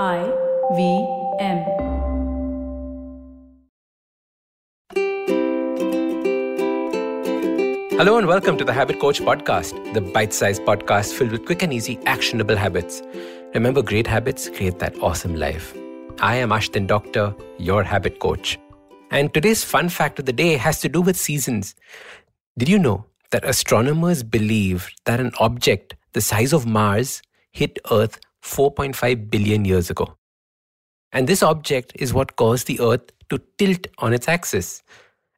I V M. Hello and welcome to the Habit Coach Podcast, the bite sized podcast filled with quick and easy, actionable habits. Remember, great habits create that awesome life. I am Ashdin Doctor, your habit coach. And today's fun fact of the day has to do with seasons. Did you know that astronomers believe that an object the size of Mars hit Earth 4.5 billion years ago? And this object is what caused the Earth to tilt on its axis.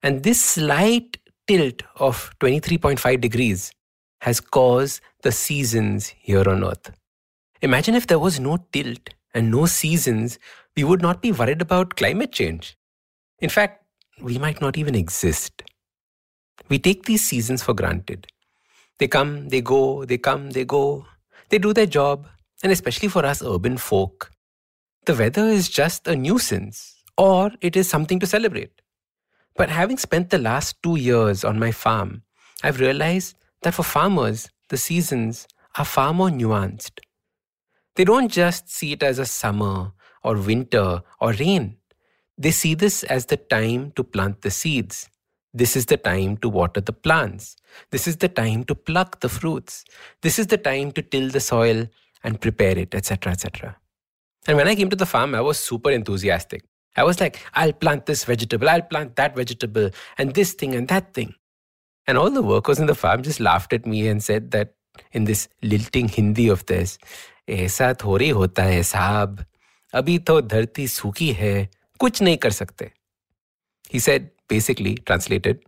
And this slight tilt of 23.5 degrees has caused the seasons here on Earth. Imagine if there was no tilt and no seasons, we would not be worried about climate change. In fact, we might not even exist. We take these seasons for granted. They come, they go, they come, they go. They do their job, and especially for us urban folk, the weather is just a nuisance or it is something to celebrate. But having spent the last two years on my farm, I've realized that for farmers, the seasons are far more nuanced. They don't just see it as a summer or winter or rain. They see this as the time to plant the seeds. This is the time to water the plants. This is the time to pluck the fruits. This is the time to till the soil and prepare it, etc., etc. And when I came to the farm, I was super enthusiastic. I was like, I'll plant this vegetable, I'll plant that vegetable, and this thing and that thing. And all the workers in the farm just laughed at me and said that in this lilting Hindi of theirs, ऐसा थोड़ी होता है साहब अभी तो धरती सूखी है कुछ नहीं कर सकते He said, basically, translated,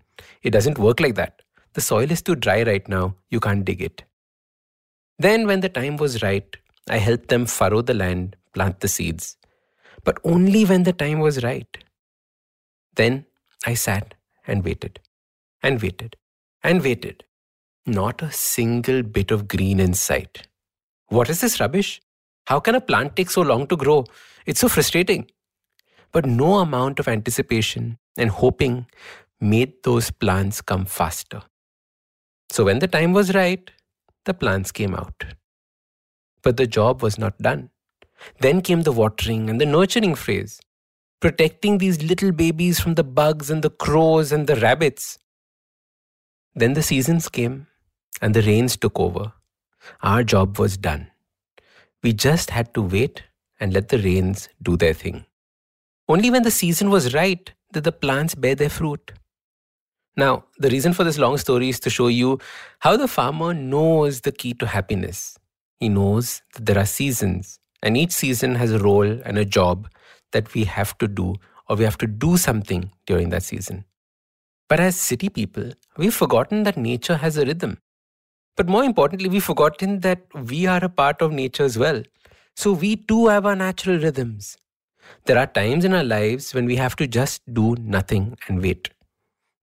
it doesn't work like that. The soil is too dry right now, you can't dig it. Then, when the time was right, I helped them furrow the land, plant the seeds, but only when the time was right. Then I sat and waited, and waited, and waited. Not a single bit of green in sight. What is this rubbish? How can a plant take so long to grow? It's so frustrating. But no amount of anticipation and hoping made those plants come faster. So when the time was right, the plants came out. But the job was not done. Then came the watering and the nurturing phase, protecting these little babies from the bugs and the crows and the rabbits. Then the seasons came and the rains took over. Our job was done. We just had to wait and let the rains do their thing. Only when the season was right did the plants bear their fruit. Now, the reason for this long story is to show you how the farmer knows the key to happiness. He knows that there are seasons, and each season has a role and a job that we have to do, or we have to do something during that season. But as city people, we've forgotten that nature has a rhythm. But more importantly, we've forgotten that we are a part of nature as well. So we too have our natural rhythms. There are times in our lives when we have to just do nothing and wait.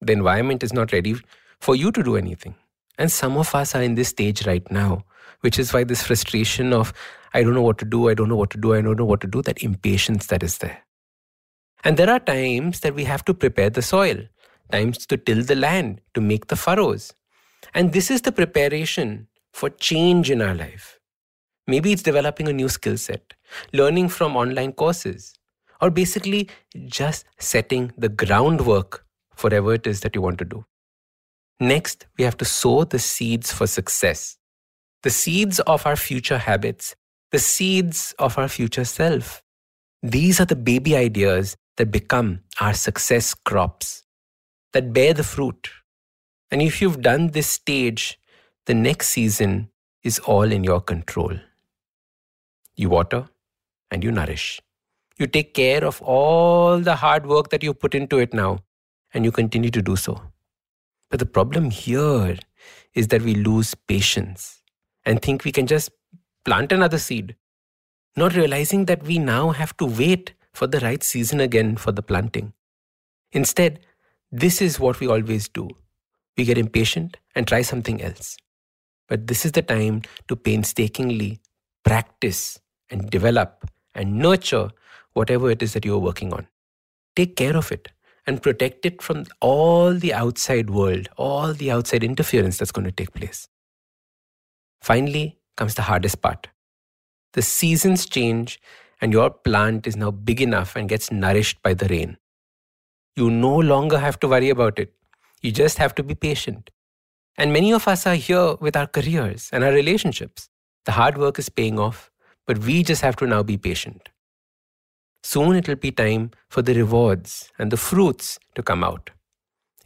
The environment is not ready for you to do anything. And some of us are in this stage right now, which is why this frustration of, I don't know what to do, I don't know what to do, I don't know what to do, that impatience that is there. And there are times that we have to prepare the soil, times to till the land, to make the furrows. And this is the preparation for change in our life. Maybe it's developing a new skill set, learning from online courses, or basically just setting the groundwork whatever it is that you want to do. Next, we have to sow the seeds for success, the seeds of our future habits, the seeds of our future self. These are the baby ideas that become our success crops, that bear the fruit. And if you've done this stage, the next season is all in your control. You water and you nourish. You take care of all the hard work that you put into it now, and you continue to do so. But the problem here is that we lose patience and think we can just plant another seed, not realizing that we now have to wait for the right season again for the planting. Instead, this is what we always do we get impatient and try something else. But this is the time to painstakingly practice and develop and nurture whatever it is that you're working on. Take care of it and protect it from all the outside world, all the outside interference that's going to take place. Finally comes the hardest part. The seasons change and your plant is now big enough and gets nourished by the rain. You no longer have to worry about it. You just have to be patient. And many of us are here with our careers and our relationships. The hard work is paying off, but we just have to now be patient. Soon it will be time for the rewards and the fruits to come out.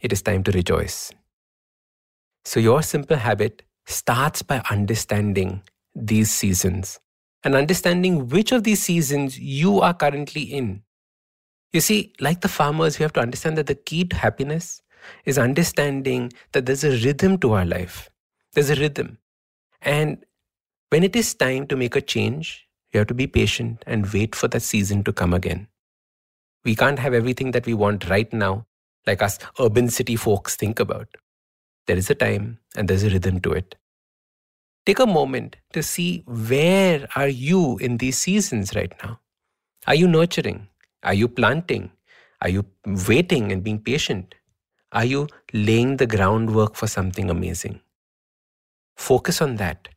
It is time to rejoice. So, your simple habit starts by understanding these seasons and understanding which of these seasons you are currently in. You see, like the farmers, we have to understand that the key to happiness is understanding that there's a rhythm to our life. There's a rhythm. And when it is time to make a change, you have to be patient and wait for that season to come again. We can't have everything that we want right now, like us urban city folks think about. There is a time and there's a rhythm to it. Take a moment to see where are you in these seasons right now? Are you nurturing? Are you planting? Are you waiting and being patient? Are you laying the groundwork for something amazing? Focus on that.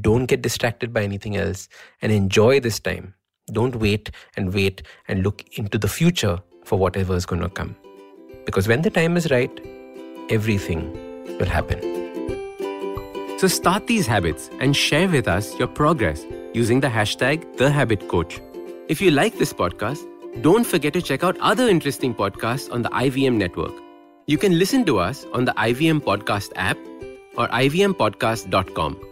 Don't get distracted by anything else and enjoy this time. Don't wait and wait and look into the future for whatever is going to come. Because when the time is right, everything will happen. So start these habits and share with us your progress using the hashtag TheHabitCoach. If you like this podcast, don't forget to check out other interesting podcasts on the IVM network. You can listen to us on the IVM Podcast app or ivmpodcast.com.